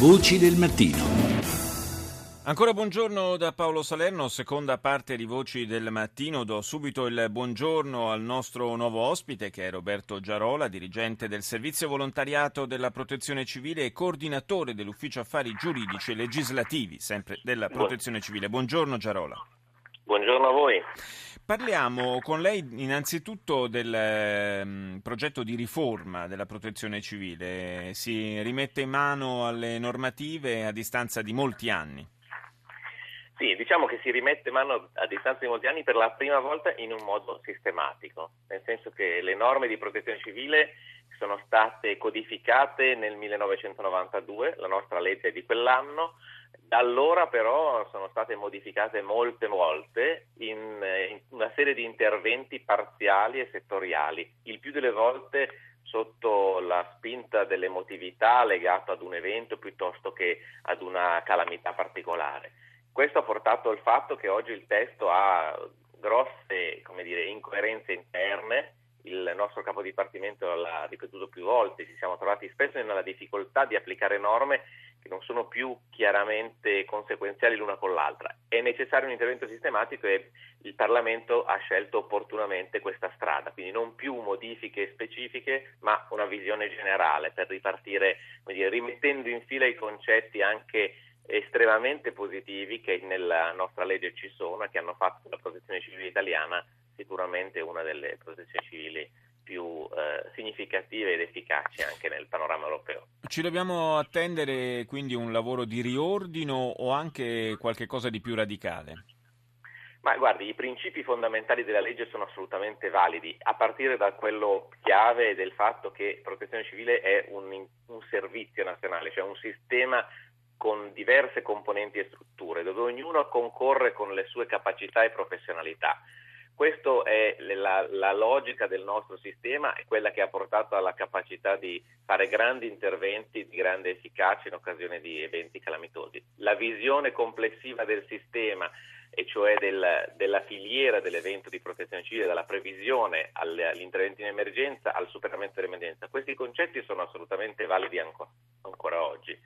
Voci del mattino. Ancora buongiorno da Paolo Salerno, seconda parte di Voci del Mattino. Do subito il buongiorno al nostro nuovo ospite che è Roberto Giarola, dirigente del Servizio Volontariato della Protezione Civile e coordinatore dell'Ufficio Affari Giuridici e Legislativi, sempre della Protezione Civile. Buongiorno Giarola. Buongiorno a voi. Parliamo con lei innanzitutto del um, progetto di riforma della protezione civile. Si rimette in mano alle normative a distanza di molti anni. Sì, diciamo che si rimette mano a distanza di molti anni per la prima volta in un modo sistematico, nel senso che le norme di protezione civile sono state codificate nel 1992, la nostra legge è di quell'anno, da allora però sono state modificate molte volte in, in una serie di interventi parziali e settoriali, il più delle volte sotto la spinta dell'emotività legata ad un evento piuttosto che ad una calamità particolare. Questo ha portato al fatto che oggi il testo ha grosse dire, incoerenze interne, il nostro capo dipartimento l'ha ripetuto più volte, ci siamo trovati spesso nella difficoltà di applicare norme che non sono più chiaramente conseguenziali l'una con l'altra. È necessario un intervento sistematico e il Parlamento ha scelto opportunamente questa strada, quindi non più modifiche specifiche ma una visione generale per ripartire, dire, rimettendo in fila i concetti anche estremamente positivi che nella nostra legge ci sono e che hanno fatto la protezione civile italiana sicuramente una delle protezioni civili più eh, significative ed efficaci anche nel panorama europeo. Ci dobbiamo attendere quindi un lavoro di riordino o anche qualche cosa di più radicale? Ma guardi, i principi fondamentali della legge sono assolutamente validi, a partire da quello chiave del fatto che protezione civile è un, un servizio nazionale, cioè un sistema con diverse componenti e strutture, dove ognuno concorre con le sue capacità e professionalità. Questa è la, la, logica del nostro sistema, è quella che ha portato alla capacità di fare grandi interventi di grande efficacia in occasione di eventi calamitosi. La visione complessiva del sistema, e cioè del, della filiera dell'evento di protezione civile, dalla previsione agli interventi in emergenza al superamento dell'emergenza, questi concetti sono assolutamente validi ancora, ancora oggi.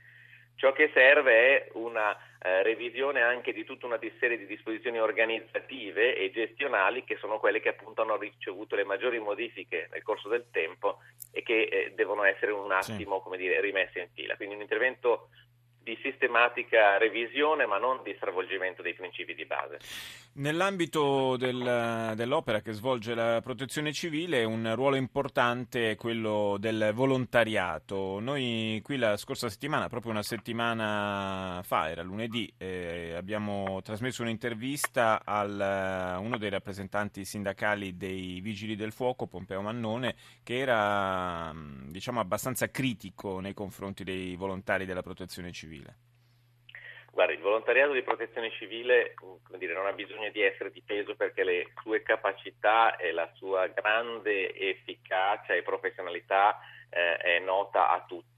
Ciò che serve è una eh, revisione anche di tutta una serie di disposizioni organizzative e gestionali che sono quelle che appunto hanno ricevuto le maggiori modifiche nel corso del tempo e che eh, devono essere un attimo sì. come dire, rimesse in fila. Quindi un intervento di sistematica revisione ma non di stravolgimento dei principi di base. Nell'ambito del, dell'opera che svolge la protezione civile un ruolo importante è quello del volontariato. Noi qui la scorsa settimana, proprio una settimana fa, era lunedì, eh, abbiamo trasmesso un'intervista a uno dei rappresentanti sindacali dei Vigili del Fuoco, Pompeo Mannone, che era diciamo, abbastanza critico nei confronti dei volontari della protezione civile civile? Guarda, il volontariato di protezione civile dire, non ha bisogno di essere difeso perché le sue capacità e la sua grande efficacia e professionalità eh, è nota a tutti.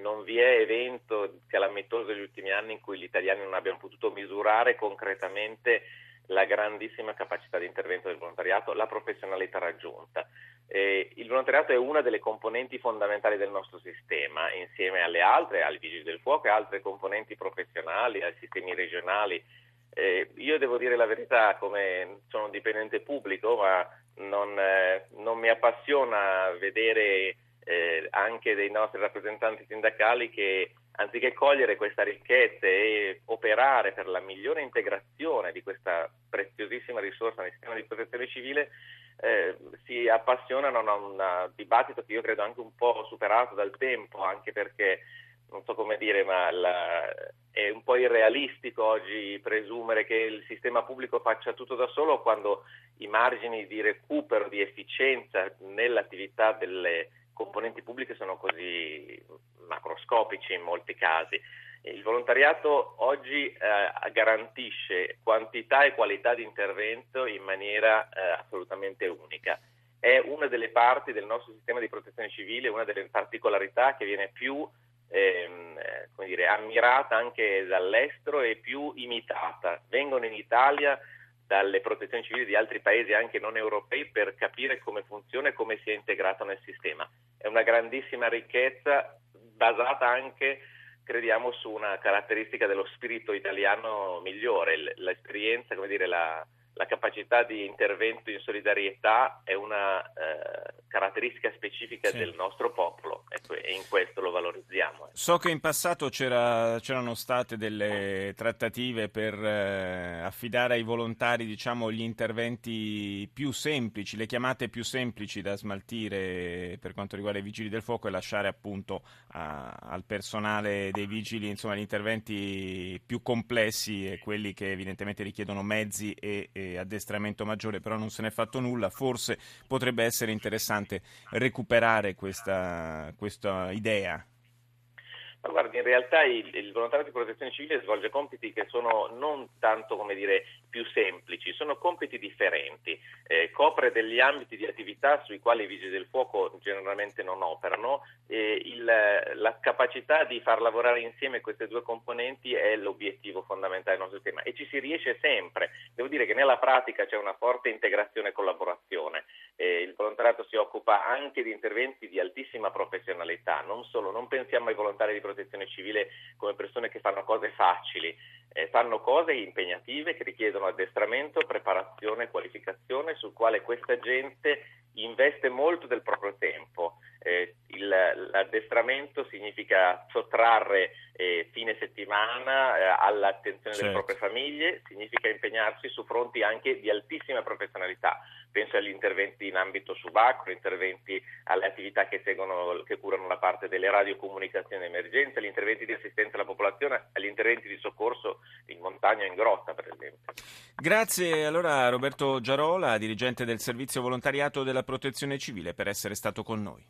Non vi è evento calamitoso degli ultimi anni in cui gli italiani non abbiano potuto misurare concretamente la grandissima capacità di intervento del volontariato, la professionalità raggiunta. Eh, il volontariato è una delle componenti fondamentali del nostro sistema, insieme alle altre, ai vigili del fuoco e altre componenti professionali, ai sistemi regionali. Eh, io devo dire la verità, come sono un dipendente pubblico, ma non, eh, non mi appassiona vedere eh, anche dei nostri rappresentanti sindacali che anziché cogliere questa ricchezza e operare per la migliore integrazione di questa preziosissima risorsa nel sistema di protezione civile, eh, si appassionano a un dibattito che io credo anche un po' superato dal tempo, anche perché non so come dire, ma la, è un po' irrealistico oggi presumere che il sistema pubblico faccia tutto da solo quando i margini di recupero, di efficienza nell'attività delle componenti pubbliche sono così macroscopici in molti casi. Il volontariato oggi eh, garantisce quantità e qualità di intervento in maniera eh, assolutamente unica. È una delle parti del nostro sistema di protezione civile, una delle particolarità che viene più ehm, eh, dire, ammirata anche dall'estero e più imitata. Vengono in Italia dalle protezioni civili di altri paesi anche non europei per capire come funziona e come si è integrato nel sistema. È una grandissima ricchezza basata anche crediamo su una caratteristica dello spirito italiano migliore, l'esperienza, come dire, la, la capacità di intervento in solidarietà è una eh, caratteristica specifica sì. del nostro popolo e in questo lo valorizziamo. Eh. So che in passato c'era, c'erano state delle trattative per eh, affidare ai volontari diciamo, gli interventi più semplici, le chiamate più semplici da smaltire per quanto riguarda i vigili del fuoco e lasciare appunto a, al personale dei vigili insomma, gli interventi più complessi e quelli che evidentemente richiedono mezzi e, e addestramento maggiore, però non se n'è fatto nulla, forse potrebbe essere interessante recuperare questa, questa idea. Ma guardi, in realtà il, il, volontario di protezione civile svolge compiti che sono non tanto, come dire, più semplici, sono compiti differenti, eh, copre degli ambiti di attività sui quali i vigili del fuoco generalmente non operano e il, la capacità di far lavorare insieme queste due componenti è l'obiettivo fondamentale del nostro sistema e ci si riesce sempre. Devo dire che nella pratica c'è una forte integrazione e collaborazione. Eh, il volontariato si occupa anche di interventi di altissima professionalità, non solo, non pensiamo ai volontari di protezione civile come persone che fanno cose facili, eh, fanno cose impegnative che richiedono addestramento, preparazione, qualificazione, sul quale questa gente investe molto del proprio tempo. Eh, il, l'addestramento significa sottrarre eh, fine settimana eh, all'attenzione certo. delle proprie famiglie, significa impegnarsi su fronti anche di altissima professionalità. Penso agli interventi in ambito subacqueo, interventi alle attività che, seguono, che curano la parte delle radiocomunicazioni d'emergenza, agli interventi di assistenza alla popolazione, agli interventi di soccorso in montagna o in grotta, per esempio. Grazie allora Roberto Giarola, dirigente del Servizio Volontariato della Protezione Civile, per essere stato con noi.